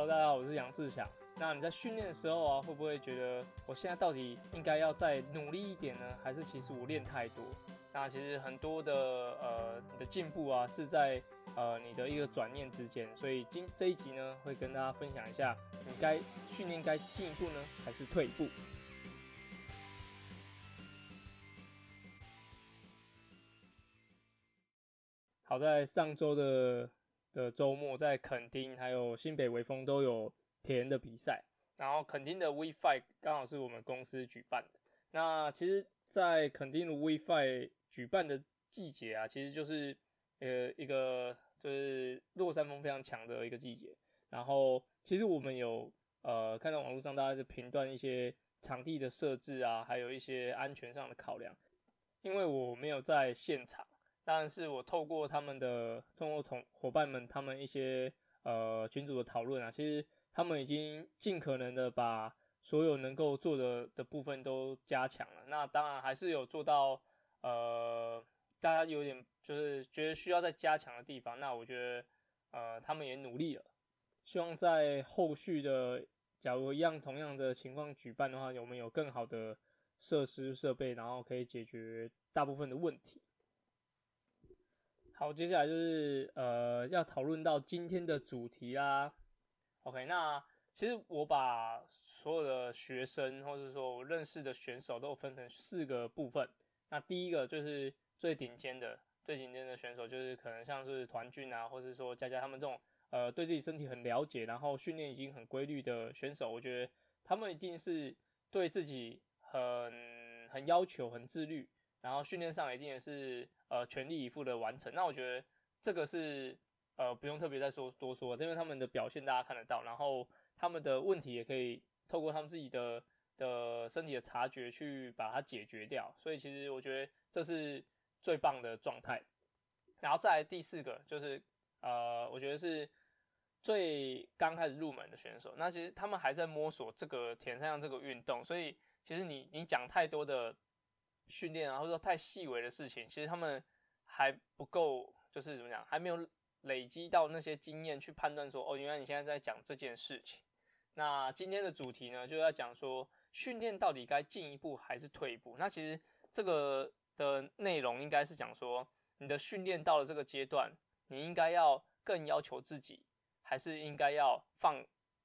Hello，大家好，我是杨志强。那你在训练的时候啊，会不会觉得我现在到底应该要再努力一点呢？还是其实我练太多？那其实很多的呃，你的进步啊，是在呃你的一个转念之间。所以今这一集呢，会跟大家分享一下，你该训练该进一步呢，还是退步？好，在上周的的周末，在垦丁还有新北微风都有铁人的比赛，然后垦丁的 Wifi 刚好是我们公司举办的。那其实，在垦丁的 Wifi 举办的季节啊，其实就是呃一个就是落山风非常强的一个季节。然后，其实我们有呃看到网络上大家是评断一些场地的设置啊，还有一些安全上的考量。因为我没有在现场。当然是我透过他们的，通过同伙伴们他们一些呃群组的讨论啊，其实他们已经尽可能的把所有能够做的的部分都加强了。那当然还是有做到呃大家有点就是觉得需要再加强的地方。那我觉得呃他们也努力了，希望在后续的假如一样同样的情况举办的话，有没有更好的设施设备，然后可以解决大部分的问题。好，接下来就是呃要讨论到今天的主题啦。OK，那其实我把所有的学生或者说我认识的选手都分成四个部分。那第一个就是最顶尖的、最顶尖的选手，就是可能像是团俊啊，或是说佳佳他们这种呃对自己身体很了解，然后训练已经很规律的选手，我觉得他们一定是对自己很很要求、很自律，然后训练上一定也是。呃，全力以赴的完成，那我觉得这个是呃不用特别再说多说，因为他们的表现大家看得到，然后他们的问题也可以透过他们自己的的身体的察觉去把它解决掉，所以其实我觉得这是最棒的状态。然后再来第四个就是呃，我觉得是最刚开始入门的选手，那其实他们还在摸索这个田三项这个运动，所以其实你你讲太多的。训练啊，或者说太细微的事情，其实他们还不够，就是怎么讲，还没有累积到那些经验去判断说，哦，原来你现在在讲这件事情。那今天的主题呢，就要讲说，训练到底该进一步还是退一步？那其实这个的内容应该是讲说，你的训练到了这个阶段，你应该要更要求自己，还是应该要放，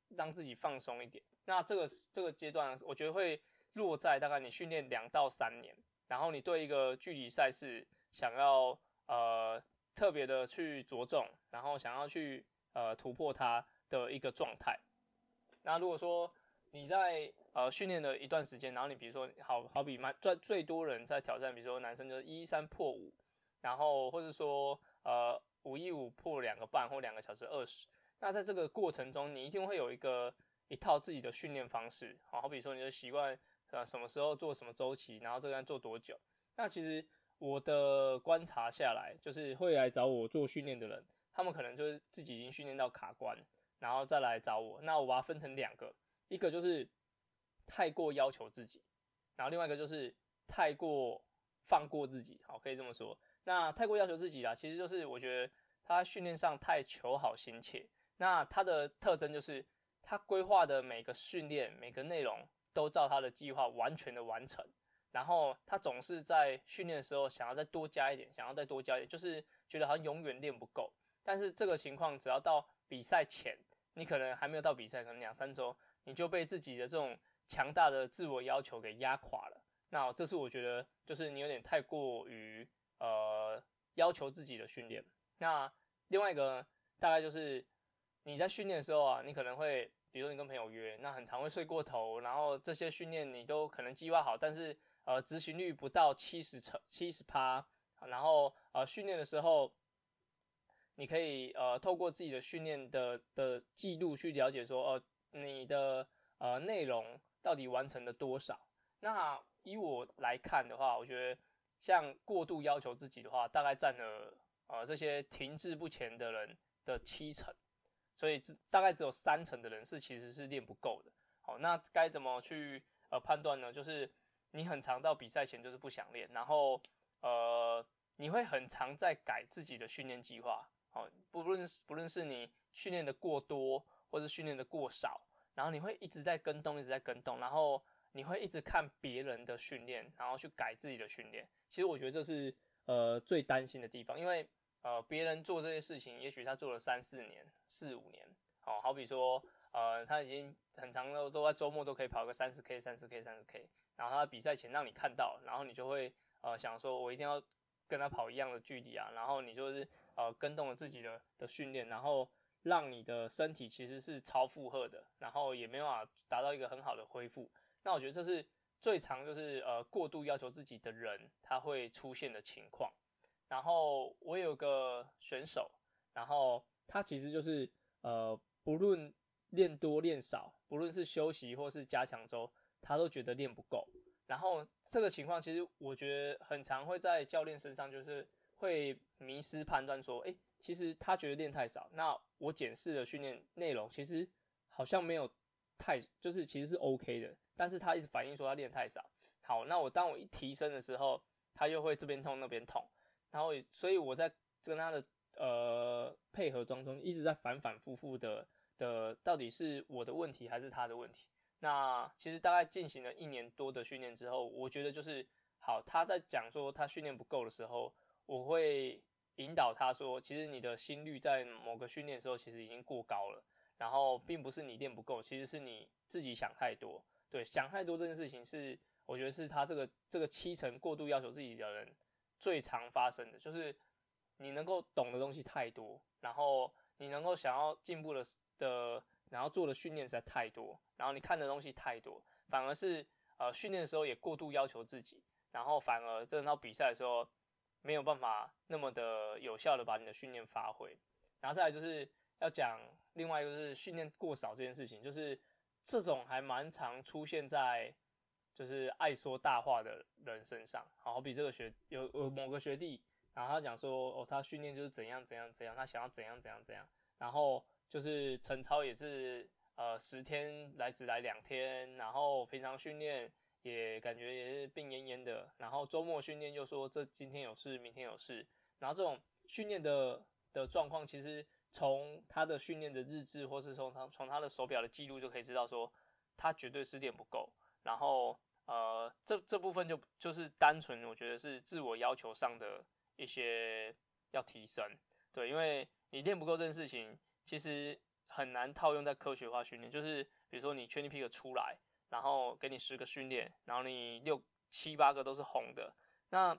让自己放松一点？那这个这个阶段，我觉得会落在大概你训练两到三年。然后你对一个距离赛事想要呃特别的去着重，然后想要去呃突破它的一个状态。那如果说你在呃训练了一段时间，然后你比如说好好比蛮最最多人在挑战，比如说男生就是一三破五，然后或者说呃五一五破两个半或两个小时二十。那在这个过程中，你一定会有一个一套自己的训练方式，好好比说你的习惯。啊，什么时候做什么周期，然后这个做多久？那其实我的观察下来，就是会来找我做训练的人，他们可能就是自己已经训练到卡关，然后再来找我。那我把它分成两个，一个就是太过要求自己，然后另外一个就是太过放过自己。好，可以这么说。那太过要求自己啦，其实就是我觉得他训练上太求好心切。那他的特征就是他规划的每个训练每个内容。都照他的计划完全的完成，然后他总是在训练的时候想要再多加一点，想要再多加一点，就是觉得好像永远练不够。但是这个情况只要到比赛前，你可能还没有到比赛，可能两三周，你就被自己的这种强大的自我要求给压垮了。那这是我觉得，就是你有点太过于呃要求自己的训练。那另外一个大概就是你在训练的时候啊，你可能会。比如说你跟朋友约，那很常会睡过头，然后这些训练你都可能计划好，但是呃执行率不到七十成七十趴，然后呃训练的时候，你可以呃透过自己的训练的的记录去了解说，呃、你的呃内容到底完成了多少？那以我来看的话，我觉得像过度要求自己的话，大概占了呃这些停滞不前的人的七成。所以只大概只有三成的人是其实是练不够的。好，那该怎么去呃判断呢？就是你很常到比赛前就是不想练，然后呃你会很常在改自己的训练计划。好，不论不论是你训练的过多，或是训练的过少，然后你会一直在跟动，一直在跟动，然后你会一直看别人的训练，然后去改自己的训练。其实我觉得这是呃最担心的地方，因为呃别人做这些事情，也许他做了三四年、四五年，哦，好比说呃他已经很长的都在周末都可以跑个三十 K、三十 K、三十 K，然后他比赛前让你看到，然后你就会呃想说，我一定要跟他跑一样的距离啊，然后你就是呃跟动了自己的的训练，然后。让你的身体其实是超负荷的，然后也没办法达到一个很好的恢复。那我觉得这是最常就是呃过度要求自己的人他会出现的情况。然后我有个选手，然后他其实就是呃不论练多练少，不论是休息或是加强周，他都觉得练不够。然后这个情况其实我觉得很常会在教练身上就是会迷失判断说，诶。其实他觉得练太少，那我检视的训练内容其实好像没有太，就是其实是 OK 的，但是他一直反映说他练太少。好，那我当我一提升的时候，他又会这边痛那边痛，然后所以我在跟他的呃配合当中一直在反反复复的的，到底是我的问题还是他的问题？那其实大概进行了一年多的训练之后，我觉得就是好，他在讲说他训练不够的时候，我会。引导他说，其实你的心率在某个训练时候其实已经过高了，然后并不是你练不够，其实是你自己想太多。对，想太多这件事情是，我觉得是他这个这个七成过度要求自己的人最常发生的，就是你能够懂的东西太多，然后你能够想要进步的的，然后做的训练实在太多，然后你看的东西太多，反而是呃训练的时候也过度要求自己，然后反而真的到比赛的时候。没有办法那么的有效的把你的训练发挥，然后再来就是要讲另外一个就是训练过少这件事情，就是这种还蛮常出现在就是爱说大话的人身上。好比这个学有有某个学弟，然后他讲说哦，他训练就是怎样怎样怎样，他想要怎样怎样怎样，然后就是陈超也是呃十天来只来两天，然后平常训练。也感觉也是病恹恹的，然后周末训练又说这今天有事，明天有事，然后这种训练的的状况，其实从他的训练的日志，或是从他从他的手表的记录就可以知道说，他绝对是练不够。然后呃，这这部分就就是单纯我觉得是自我要求上的一些要提升，对，因为你练不够这件事情，其实很难套用在科学化训练，就是比如说你 Training Peaks 出来。然后给你十个训练，然后你六七八个都是红的。那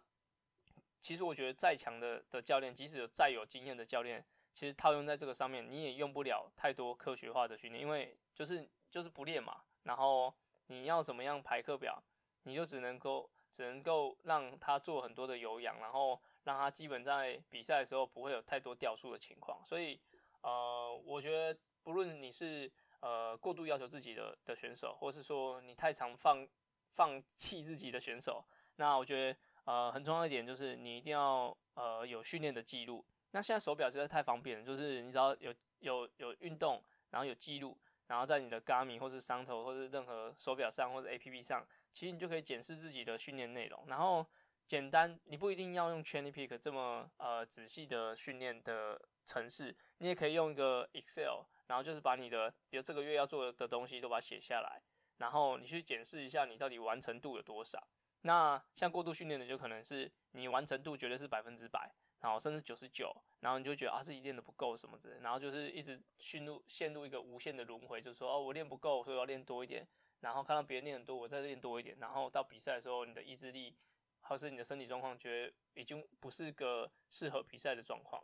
其实我觉得再强的的教练，即使有再有经验的教练，其实套用在这个上面，你也用不了太多科学化的训练，因为就是就是不练嘛。然后你要怎么样排课表，你就只能够只能够让他做很多的有氧，然后让他基本在比赛的时候不会有太多掉速的情况。所以呃，我觉得不论你是。呃，过度要求自己的的选手，或是说你太常放放弃自己的选手，那我觉得呃很重要一点就是你一定要呃有训练的记录。那现在手表实在太方便了，就是你只要有有有运动，然后有记录，然后在你的 Garmin 或是桑头或是任何手表上或者 APP 上，其实你就可以检视自己的训练内容。然后简单，你不一定要用 Training Peak 这么呃仔细的训练的程式，你也可以用一个 Excel。然后就是把你的，比如这个月要做的东西都把它写下来，然后你去检视一下你到底完成度有多少。那像过度训练的就可能是你完成度绝对是百分之百，然后甚至九十九，然后你就觉得啊自己练得不够什么之类，然后就是一直陷入陷入一个无限的轮回，就是说哦我练不够，所以我要练多一点，然后看到别人练很多，我再练多一点，然后到比赛的时候你的意志力，或是你的身体状况觉得已经不是个适合比赛的状况，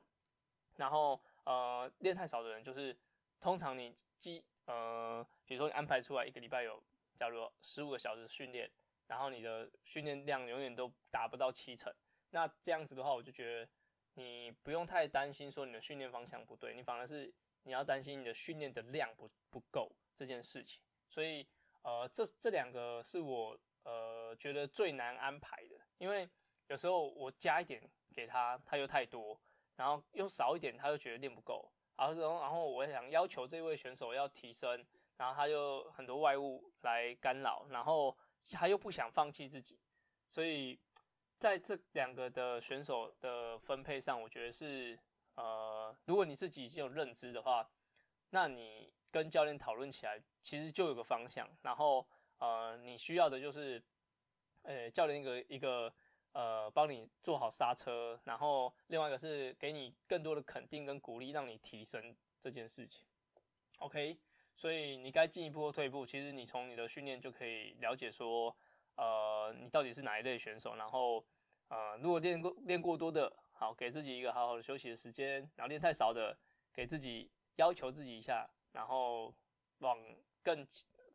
然后呃练太少的人就是。通常你基呃，比如说你安排出来一个礼拜有，假如十五个小时训练，然后你的训练量永远都达不到七成，那这样子的话，我就觉得你不用太担心说你的训练方向不对，你反而是你要担心你的训练的量不不够这件事情。所以呃，这这两个是我呃觉得最难安排的，因为有时候我加一点给他，他又太多，然后又少一点，他又觉得练不够。然后，然后我想要求这位选手要提升，然后他又很多外物来干扰，然后他又不想放弃自己，所以在这两个的选手的分配上，我觉得是呃，如果你自己已经有认知的话，那你跟教练讨论起来，其实就有个方向。然后呃，你需要的就是，呃，教练一个一个呃，帮你做好刹车，然后另外一个是给你更多的肯定跟鼓励，让你提升这件事情。OK，所以你该进一步或退步，其实你从你的训练就可以了解说，呃，你到底是哪一类选手。然后呃，如果练过练过多的，好，给自己一个好好的休息的时间；然后练太少的，给自己要求自己一下，然后往更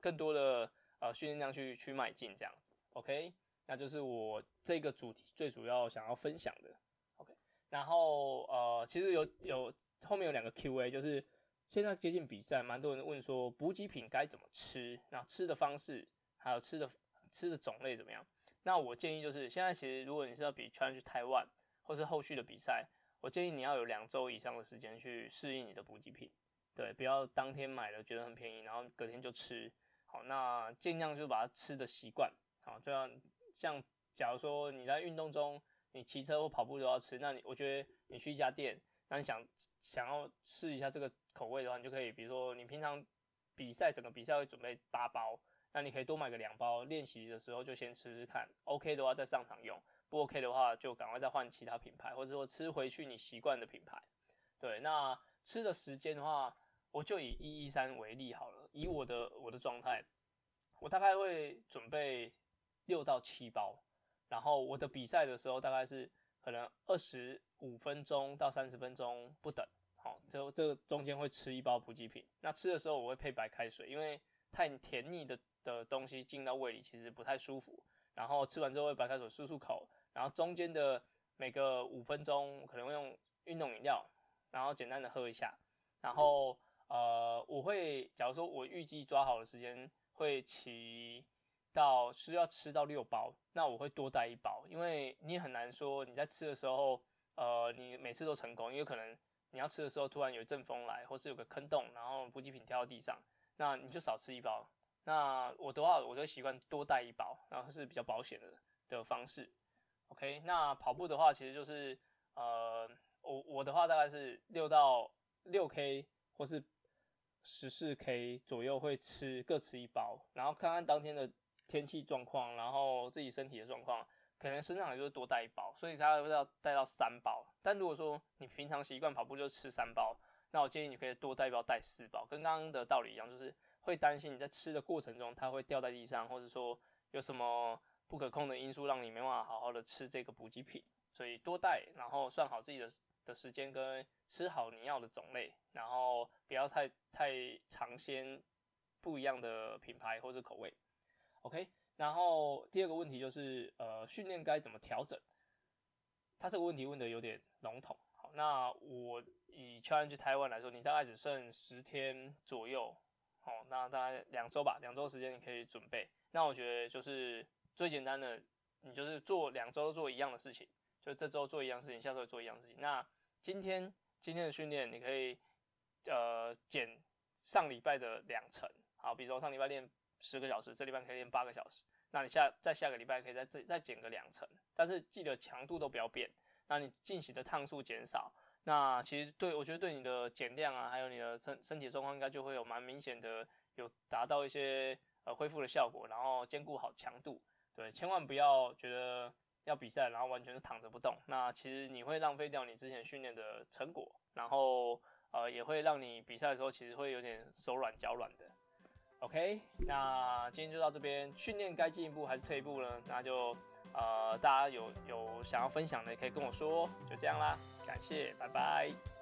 更多的呃训练量去去迈进，这样子。OK，那就是我这个主题最主要想要分享的。OK，然后呃，其实有有后面有两个 Q&A，就是现在接近比赛，蛮多人问说补给品该怎么吃，然后吃的方式，还有吃的吃的种类怎么样？那我建议就是，现在其实如果你是要比 Challenge Taiwan。或是后续的比赛，我建议你要有两周以上的时间去适应你的补给品，对，不要当天买了觉得很便宜，然后隔天就吃。好，那尽量就把它吃的习惯。好，这样像假如说你在运动中，你骑车或跑步都要吃，那你我觉得你去一家店，那你想想要试一下这个口味的话，你就可以，比如说你平常比赛整个比赛会准备八包，那你可以多买个两包，练习的时候就先吃吃看，OK 的话再上场用。不 OK 的话，就赶快再换其他品牌，或者说吃回去你习惯的品牌。对，那吃的时间的话，我就以一一三为例好了。以我的我的状态，我大概会准备六到七包，然后我的比赛的时候大概是可能二十五分钟到三十分钟不等。好，这这中间会吃一包补给品。那吃的时候我会配白开水，因为太甜腻的的东西进到胃里其实不太舒服。然后吃完之后会白开水漱漱口。然后中间的每个五分钟可能会用运动饮料，然后简单的喝一下。然后呃，我会假如说我预计抓好的时间会骑到需要吃到六包，那我会多带一包，因为你很难说你在吃的时候，呃，你每次都成功，因为可能你要吃的时候突然有一阵风来，或是有个坑洞，然后补给品掉到地上，那你就少吃一包。那我的话，我就习惯多带一包，然后是比较保险的的方式。OK，那跑步的话，其实就是呃，我我的话大概是六到六 K 或是十四 K 左右会吃各吃一包，然后看看当天的天气状况，然后自己身体的状况，可能身上也就是多带一包，所以大概要带到三包。但如果说你平常习惯跑步就吃三包，那我建议你可以多带一包带四包，跟刚刚的道理一样，就是会担心你在吃的过程中它会掉在地上，或者说有什么。不可控的因素让你没办法好好的吃这个补给品，所以多带，然后算好自己的的时间跟吃好你要的种类，然后不要太太尝鲜不一样的品牌或者口味。OK，然后第二个问题就是呃训练该怎么调整？他这个问题问的有点笼统。那我以 Challenge Taiwan 来说，你大概只剩十天左右，好，那大概两周吧，两周时间你可以准备。那我觉得就是。最简单的，你就是做两周做一样的事情，就这周做一样事情，下周做一样事情。那今天今天的训练，你可以呃减上礼拜的两成，好，比如说上礼拜练十个小时，这礼拜可以练八个小时。那你下在下个礼拜可以再再再减个两成，但是记得强度都不要变。那你进行的趟数减少，那其实对我觉得对你的减量啊，还有你的身身体状况，应该就会有蛮明显的有达到一些呃恢复的效果，然后兼顾好强度。对，千万不要觉得要比赛，然后完全是躺着不动。那其实你会浪费掉你之前训练的成果，然后呃也会让你比赛的时候其实会有点手软脚软的。OK，那今天就到这边，训练该进一步还是退步呢？那就呃大家有有想要分享的也可以跟我说，就这样啦，感谢，拜拜。